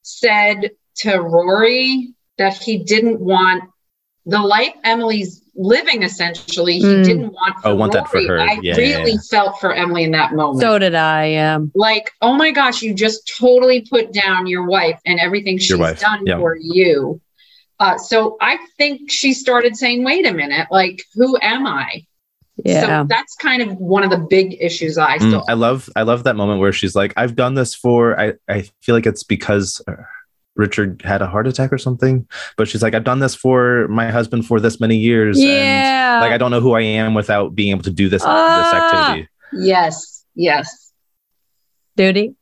said to Rory that he didn't want the life Emily's living. Essentially, he Mm. didn't want. For Oh, want that for her. I Yeah, yeah, really yeah. felt for Emily in that moment. so did I. Yeah. like, oh my gosh, you just totally put down your wife and everything she's wife, done yeah. for you. Uh, so I think she started saying, wait a minute, like, who am I? Yeah. So that's kind of one of the big issues I Mm, i love i love that moment where she's like i've done this for i i feel like it's because uh, richard had a heart attack or something but she's like i've done this for my husband for this many years and yeah. like I don't know who I am without being able to do this this Ah. activity. yes, yes. Duty.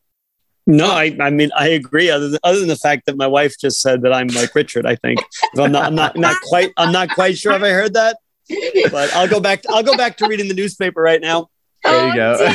no i i mean i agree other than, other than the fact that my wife just said that i'm like richard i think If i'm not i'm not not quite i'm not quite sure if i heard that but i'll go back i'll go back to reading the newspaper right now There you Oh, go.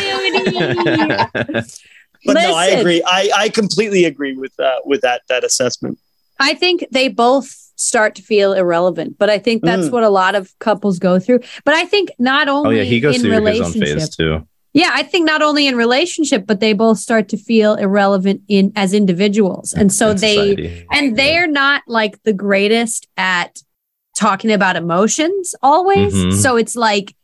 <laughs> but no i agree i i completely agree with uh with that that assessment I think they both start to feel irrelevant, but I think that's Mm. what a lot of couples go through. But I think not only oh only yeah, he goes in through his own relationship, phase too. yeah, I think not only in relationship, but they both start to feel irrelevant in as individuals, and so in they and they're not like the greatest at talking about emotions always. Mhm. So it's like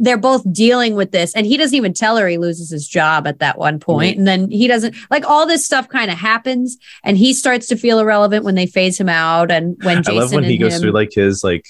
they're both dealing with this and he doesn't even tell her he loses his job at that one point. And then he doesn't like all this stuff kind of happens and he starts to feel irrelevant when they phase him out and when I Jason love when he goes him- through like his like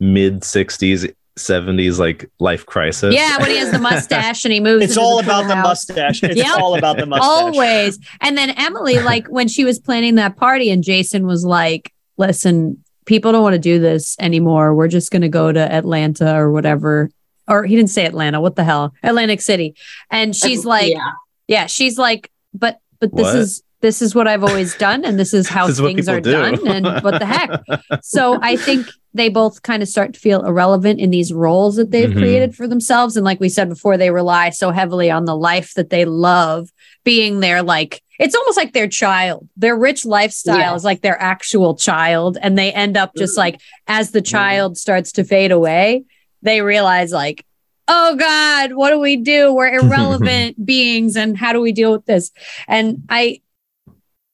mid sixties, seventies like life crisis. Yeah, when he has the <laughs> mustache and he moves. It's all the about the mustache. It's Yep. all about the mustache. Always. And then Emily, like when she was planning that party, and Jason was like, listen, people don't want to do this anymore. We're just going to go to Atlanta or whatever. Or he didn't say Atlanta. What the hell? Atlantic City. And she's <laughs> like, yeah, yeah. she's like, but, but this What? is, this is what I've always done. And this is how <laughs> This things people are do. done. And what the heck? <laughs> so I think they both kind of start to feel irrelevant in these roles that they've Mhm. created for themselves. And like we said before, they rely so heavily on the life that they love being their like it's almost like their child. Their rich lifestyle Yeah. is like their actual child. And they end up just like as the child starts to fade away, they realize like, oh God, what do we do? We're <laughs> irrelevant beings, and how do we deal with this? And I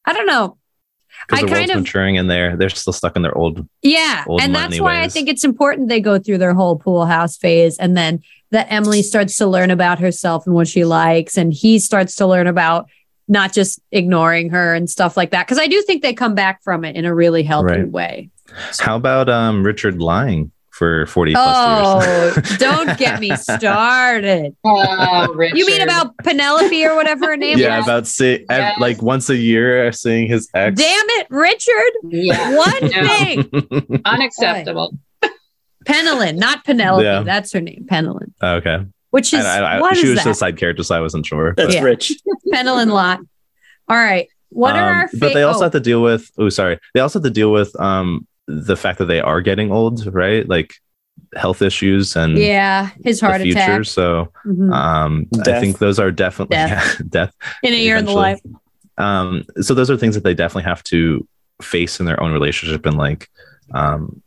I don't know. because I the kind of- maturing in they're they're still stuck in their old. Yeah. Old and that's why I think it's important they go through their whole pool house phase and then that Emily starts to learn about herself and what she likes. And he starts to learn about not just ignoring her and stuff like that. Cause I do think they come back from it in a really healthy Right. way. How about um Richard lying for forty plus Oh, years? <laughs> don't get me started. <laughs> Oh, You mean about Penelope or whatever her <laughs> name yeah, is? about say ev- like once a year seeing his ex. Damn it, Richard. Yeah. One No. thing. Unacceptable. Pennilyn, not Penelope. Yeah. That's her name. Pennilyn. okay, Which is I, I, I, what she is was that? just a side character, so I wasn't sure. That's Yeah. rich. Pennilyn Lott. All right. What are Um, our but they also fa- have to deal with oh sorry they also have to deal with um the fact that they are getting old right like health issues and Yeah, his the heart future attack so Mhm. um i think those are definitely Death. <laughs> death in a year in the life. um so those are things that they definitely have to face in their own relationship and like um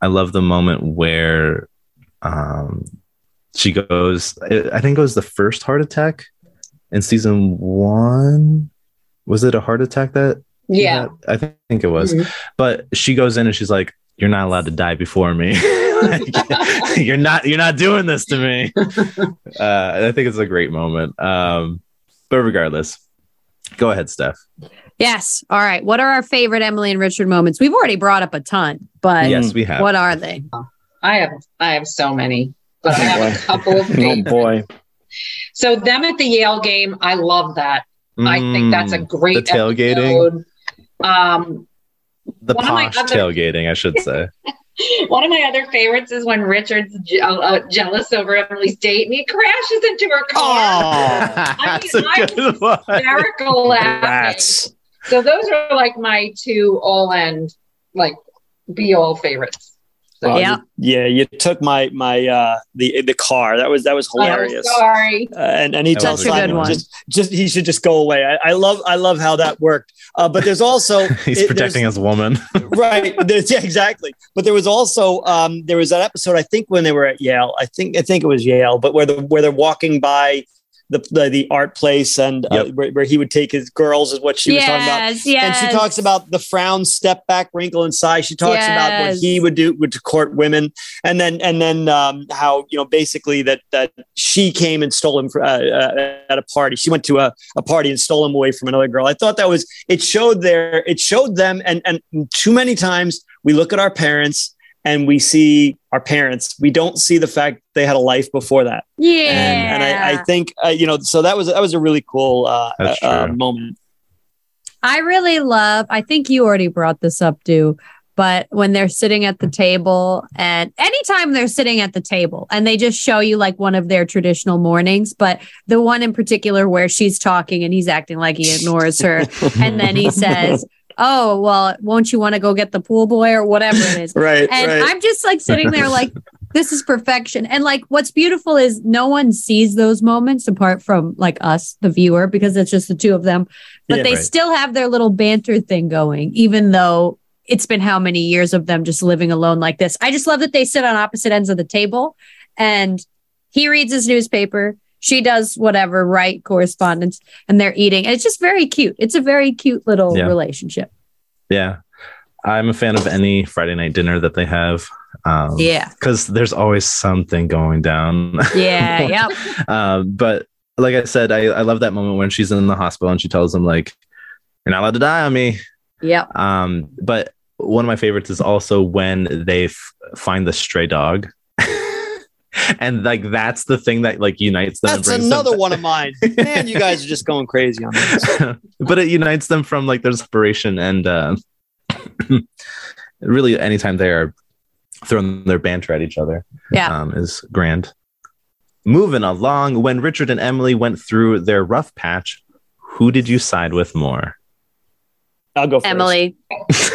i love the moment where um she goes i think it was the first heart attack in season one was it a heart attack that he Yeah. had? i think, think it was Mhm. but she goes in and she's like you're not allowed to die before me <laughs> Like, <laughs> you're not you're not doing this to me <laughs> uh i think it's a great moment um but regardless go ahead steph Yes. All right. What are our favorite Emily and Richard moments? We've already brought up a ton, but yes we have what are they? I have I have so many, but I have a couple of Oh boy. So them at the Yale game, I love that. I think that's a Mm, great the tailgating? episode. Um, the one posh other- tailgating i should say <laughs> one of my other favorites is when Richard's je- uh, jealous over Emily's date and he crashes into her car. Oh, <laughs> that's mean, a I good one Hysterical laughing. rats. So those are like my two all end, like be all favorites. So Yeah. you- yeah. You took my my uh the the car. That was that was I'm hilarious. sorry. Uh, and and he That tells was Simon just just he should just go away. I, I love I love how that worked. Uh, but there's also <laughs> he's it- protecting there's- his woman <laughs> right. There's, yeah, exactly. But there was also um, there was that episode I think when they were at Yale. I think I think it was Yale, but where the where they're walking by the the, the art place and uh, where, where he would take his girls is what she was talking about. yes, yes. And she talks about the frown, step back, wrinkle and sigh. She talks about what he would do would to court women, and then and then um, how you know basically that that she came and stole him for, uh, uh, at a party. She went to a, a party and stole him away from another girl. I thought that was it showed there it showed them and and too many times we look at our parents and we see our parents. We don't see the fact they had a life before that. yeah. And, and I, I think uh, you know so that was that was a really cool uh, That's uh, true. moment. I really love, I think you already brought this up, too, but when they're sitting at the table and anytime they're sitting at the table and they just show you like one of their traditional mornings, but the one in particular where she's talking and he's acting like he ignores her. <laughs> and then he says, Oh, well, won't you want to go get the pool boy or whatever it is? <laughs> Right, And right. I'm just like sitting there like, <laughs> this is perfection. And like, what's beautiful is no one sees those moments apart from like us, the viewer, because it's just the two of them. But Yeah, they right. still have their little banter thing going, even though it's been how many years of them just living alone like this. I just love that they sit on opposite ends of the table and he reads his newspaper. She does whatever, write correspondence, and they're eating. And it's just very cute. It's a very cute little Yeah. relationship. Yeah. I'm a fan of any Friday night dinner that they have. Um, Yeah. because there's always something going down. Yeah. <laughs> yep. um, but like I said, I, I love that moment when she's in the hospital and she tells him like, "You're not allowed to die on me." Yep. Um, but one of my favorites is also when they f- find the stray dog. And like that's the thing that like unites them. That's brings them another <laughs> one of mine. Man, you guys are just going crazy on this. <laughs> but it unites them from like their separation and uh, <clears throat> really anytime they are throwing their banter at each other Yeah. um, is grand moving along when richard and emily went through their rough patch who did you side with more I'll go first. Emily.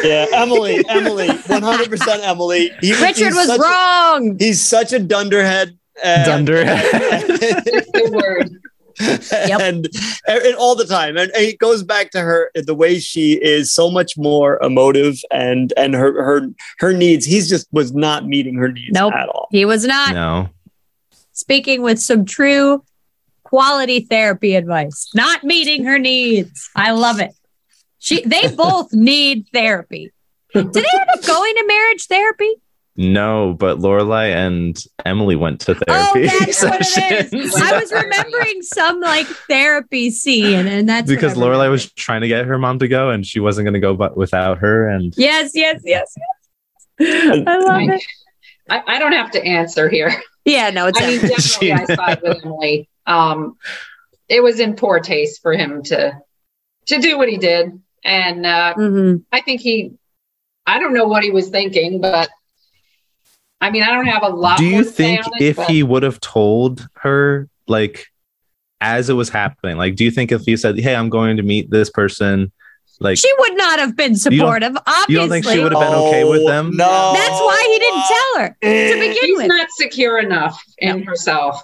Yeah, Emily. Emily. 100% Emily. He, Richard was such a- wrong. he's such a dunderhead. uh, Dunderhead. <laughs> Good word. and, and all the time and, and it goes back to her the way she is so much more emotive and and her her her needs he's just was not meeting her needs Nope. at all He was not no speaking with some true quality therapy advice, not meeting her needs. I love it. She they both need therapy. Did they end up going to marriage therapy? no but lorelai and emily went to therapy. Oh, therapy <laughs> that's what it sessions. is. I was remembering some like therapy scene, and that's because I lorelai was trying to get her mom to go and she wasn't going to go but without her and Yes, yes, yes, yes. I love it. I, I don't have to answer here. Yeah, no, it's I mean, definitely <laughs> I side with Emily. Um, it was in poor taste for him to to do what he did, and uh, Mhm. I think he. I don't know what he was thinking, but I mean, I don't have a lot. do you to say think on it, if but- he would have told her like as it was happening like do you think if he said hey i'm going to meet this person like she would not have been supportive. Obviously, you don't think she would have been okay with Oh, them no That's why he didn't tell her to begin she's with. not secure enough in herself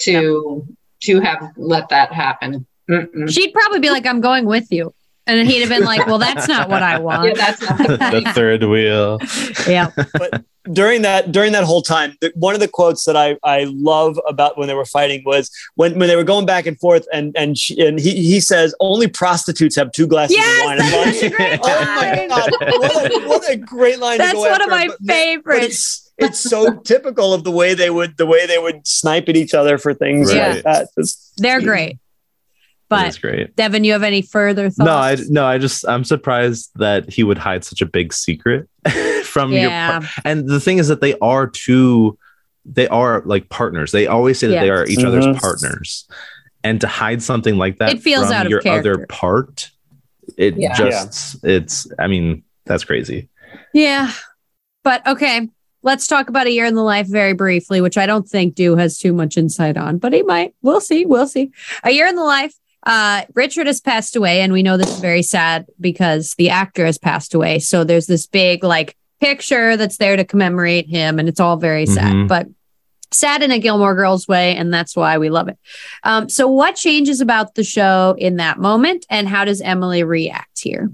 to to have let that happen. Mm-mm. She'd probably be like, "I'm going with you," and he'd have been like, "Well, that's not what I <laughs> Yeah, want." that's not the the third wheel Yeah, But during that during that whole time the, one of the quotes that I, I love about when they were fighting was when, when they were going back and forth and and she, and he, he says only prostitutes have two glasses Yes, of wine and that's a great Oh my god! What a, what a great line! that's to go one of my But- but favorites. it's, it's so typical of the way they would the way they would snipe at each other for things Right. like that. Just- They're great. That's great Devin, you have any further thoughts? no i no i just i'm surprised that he would hide such a big secret <laughs> from your yeah, par- and the thing is that they are two they are like partners they always say that Yeah. they are each Mhm. other's partners and to hide something like that It feels from out of your character. other part it Yeah. just it's i mean that's crazy yeah. But okay, let's talk about a year in the life very briefly, which I don't think Do has too much insight on, but he might. We'll see. We'll see. A year in the life. Uh, Richard has passed away, and we know this is very sad because the actor has passed away. So there's this big like picture that's there to commemorate him, and it's all very sad. Mhm. But sad in a Gilmore Girls way, and that's why we love it. Um, so, what changes about the show in that moment, and how does Emily react here?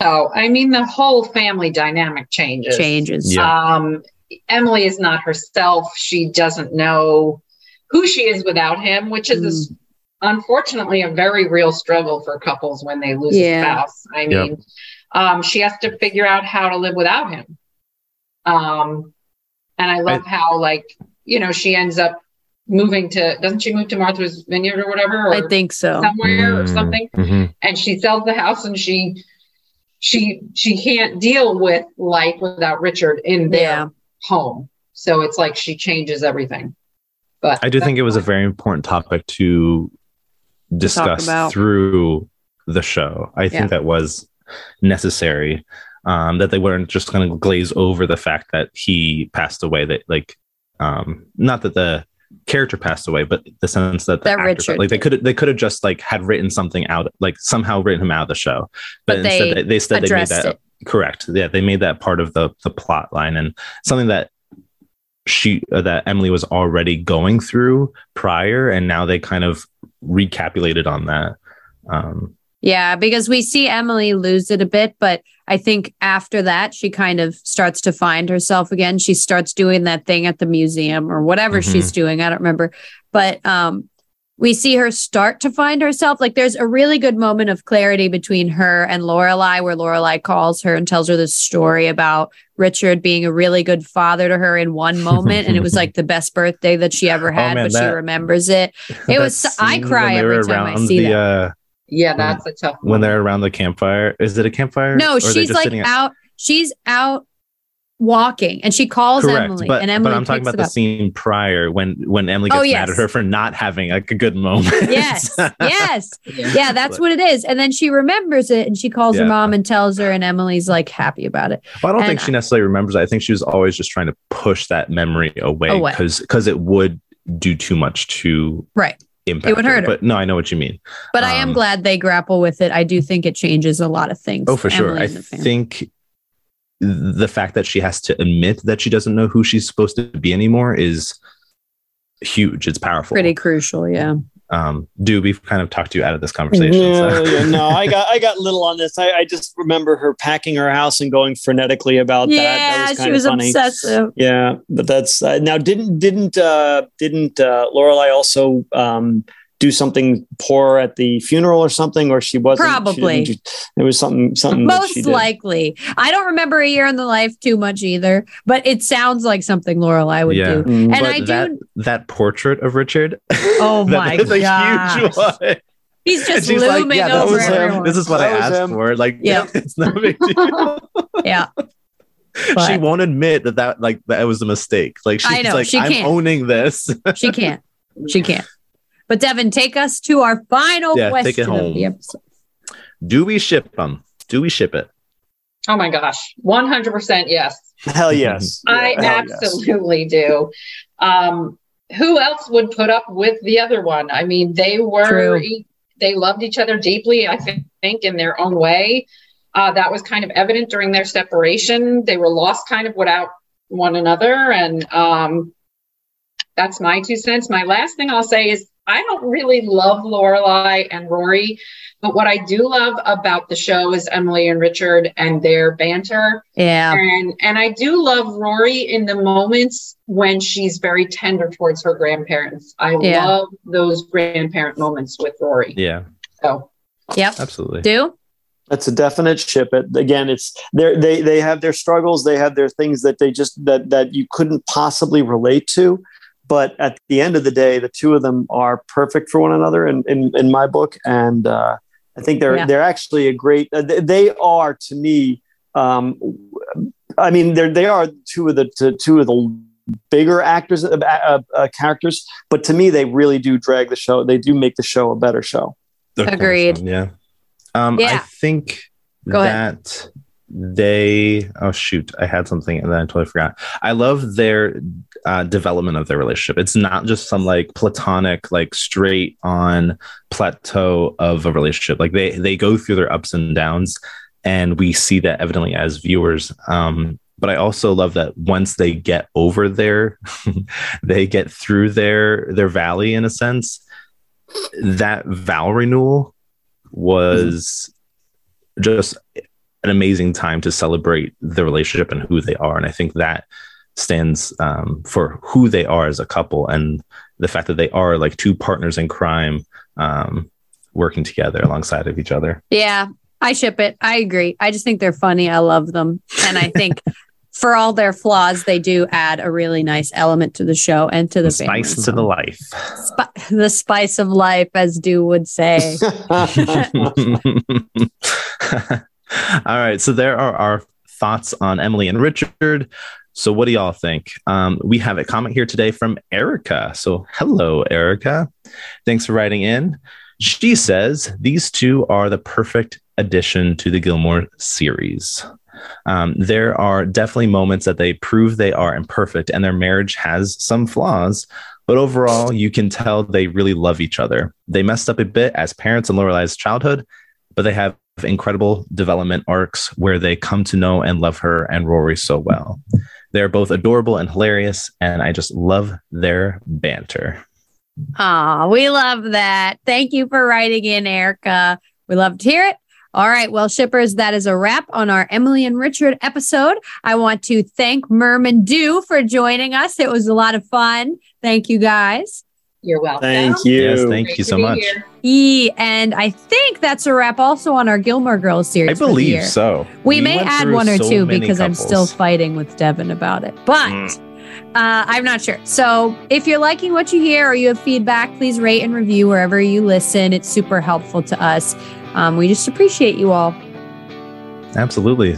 So, I mean, the whole family dynamic changes. Changes. Yeah. Um, Emily is not herself. She doesn't know who she is without him, which is Mm. Unfortunately a very real struggle for couples when they lose Yeah. a spouse. I Yep. mean, um, she has to figure out how to live without him. Um, and I love how, like, you know, she ends up moving to, doesn't she move to Martha's Vineyard or whatever? Or I think so. somewhere or Mm, something mhm. and she sells the house and she she she can't deal with life without Richard in their Yeah. home. So it's like she changes everything. But I do think it was a very important topic to discuss about. through the show. I think Yeah. that was necessary. Um, that they weren't just going to glaze over the fact that he passed away. That like, um, not that the character passed away, but the sense that the That actor, Richard like they could they could have just like had written something out, like somehow written him out of the show. But, But they instead, they, they instead they made that it. correct. Yeah, they made that part of the the plot line and something that she uh, that Emily was already going through prior, and now they kind of recapitulated on that. Um, Yeah, because we see Emily lose it a bit, but I think after that, she kind of starts to find herself again. She starts doing that thing at the museum or whatever Mhm. she's doing. I don't remember. But um, we see her start to find herself. Like there's a really good moment of clarity between her and Lorelai, where Lorelai calls her and tells her this story about Richard being a really good father to her in one moment, and it was like the best birthday that she ever had, Oh, man, but she remembers it. <laughs> It was. I cry when they every were time I around see the, that. Uh, Yeah, that's a tough when one. they're around the campfire. Is it a campfire? No, Or she's like sitting at- out. She's out walking, and she calls Correct, Emily, but, and Emily but I'm talking about the up. scene prior when when Emily Oh, gets mad at her for not having like a good moment. <laughs> Yes, yes, Yeah. yeah, that's what it is. And then she remembers it, and she calls her mom and tells her, and Emily's like happy about it. Well, I don't And think she necessarily remembers. it. I think she was always just trying to push that memory away Away. because because it would do too much to Right. impact. it would hurt her. But no, I know what you mean. But I am Um, glad they grapple with it. I do think it changes a lot of things. Oh, for sure. I and the family. think the fact that she has to admit that she doesn't know who she's supposed to be anymore is huge. It's powerful. pretty crucial. Yeah. Um, do we've kind of talked to you out of this conversation? Yeah, so- yeah, no, I got I got little on this. I, I just remember her packing her house and going frenetically about that. Yeah, that was she was funny. obsessive. Yeah, but that's uh, now didn't didn't uh, didn't uh, Lorelai also um, do something poor at the funeral or something, or she wasn't? Probably. didn't there was something something that she Most did. likely. I don't remember a year in the life too much either, but it sounds like something Lorelai would Yeah. do. Mm. And But I do. that that portrait of Richard. <laughs> oh that my is a god! huge one. He's just she's like, looming yeah, that over was him. everyone. This is what That I asked him. for. Like, Yeah. <laughs> it's no big deal. <laughs> yeah. she won't admit that that like that was a mistake. Like she's I know, like, she I'm can't. owning this. She can't. She can't. But Devin, take us to our final Yeah, take question it of home. the episode. Do we ship them? Do we ship it? Oh my gosh, 100% yes. Hell yes, <laughs> I Yeah, hell yes. absolutely do. Um, who else would put up with the other one? I mean, they were True. they loved each other deeply. I thi- think in their own way. Uh, that was kind of evident during their separation. They were lost kind of without one another, and um, that's my two cents. My last thing I'll say is I don't really love Lorelai and Rory, but what I do love about the show is Emily and Richard and their banter. Yeah. And and I do love Rory in the moments when she's very tender towards her grandparents. I Yeah. love those grandparent moments with Rory. Yeah, So Yep. absolutely. Do? That's a definite ship. It again. It's they they they have their struggles. They have their things that they just that that you couldn't possibly relate to. But at the end of the day, the two of them are perfect for one another in in, in my book, and uh, I think they're Yeah. they're actually a great. Uh, they- they are to me. Um, I mean, they they are two of the two- two of the bigger actors uh, uh, uh, characters, but to me, they really do drag the show. They do make the show a better show. Of course, Agreed. Yeah. Um, I think Go ahead. that they. Oh shoot! I had something and then I totally forgot. I love their uh, development of their relationship. It's not just some like platonic, like straight on plateau of a relationship. Like they they go through their ups and downs, and we see that evidently as viewers. Um, but I also love that once they get over there, <laughs> they get through their their valley in a sense. That vow renewal was just an amazing time to celebrate the relationship and who they are. And I think that stands um, for who they are as a couple and the fact that they are like two partners in crime um, working together alongside of each other. Yeah. I ship it. I agree. I just think they're funny. I love them. And I think <laughs> for all their flaws, they do add a really nice element to the show and to the family. Spice to the life. Spi- the spice of life, as Du would say. <laughs> <laughs> All right. So there are our thoughts on Emily and Richard. So what do y'all think? Um, we have a comment here today from Erica. So hello, Erica. Thanks for writing in. She says these two are the perfect addition to the Gilmore series. Um, there are definitely moments that they prove they are imperfect and their marriage has some flaws, but overall, you can tell they really love each other. They messed up a bit as parents in Lorelai's childhood, but they have incredible development arcs where they come to know and love her and Rory so well. They're both adorable and hilarious, and I just love their banter. Aw, we love that. Thank you for writing in, Erica. We love to hear it. All right, well, shippers, that is a wrap on our Emily and Richard episode. I want to thank Merman Dew for joining us. It was a lot of fun. Thank you guys. You're welcome. Thank you. Yes, thank Great you so much. here. E, and I think that's a wrap also on our Gilmore Girls series. I believe so. We, may add one or so two many because I'm still fighting with Devin about it, but Mm. uh, I'm not sure. So if you're liking what you hear or you have feedback, please rate and review wherever you listen. It's super helpful to us. Um, we just appreciate you all. Absolutely.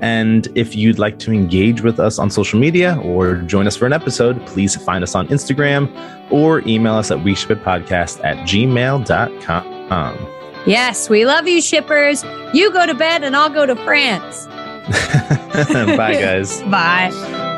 And if you'd like to engage with us on social media or join us for an episode, please find us on Instagram or email us at weshipitpodcast at gmail.com. Yes, we love you, shippers. You go to bed and I'll go to France. <laughs> Bye, guys. <laughs> Bye.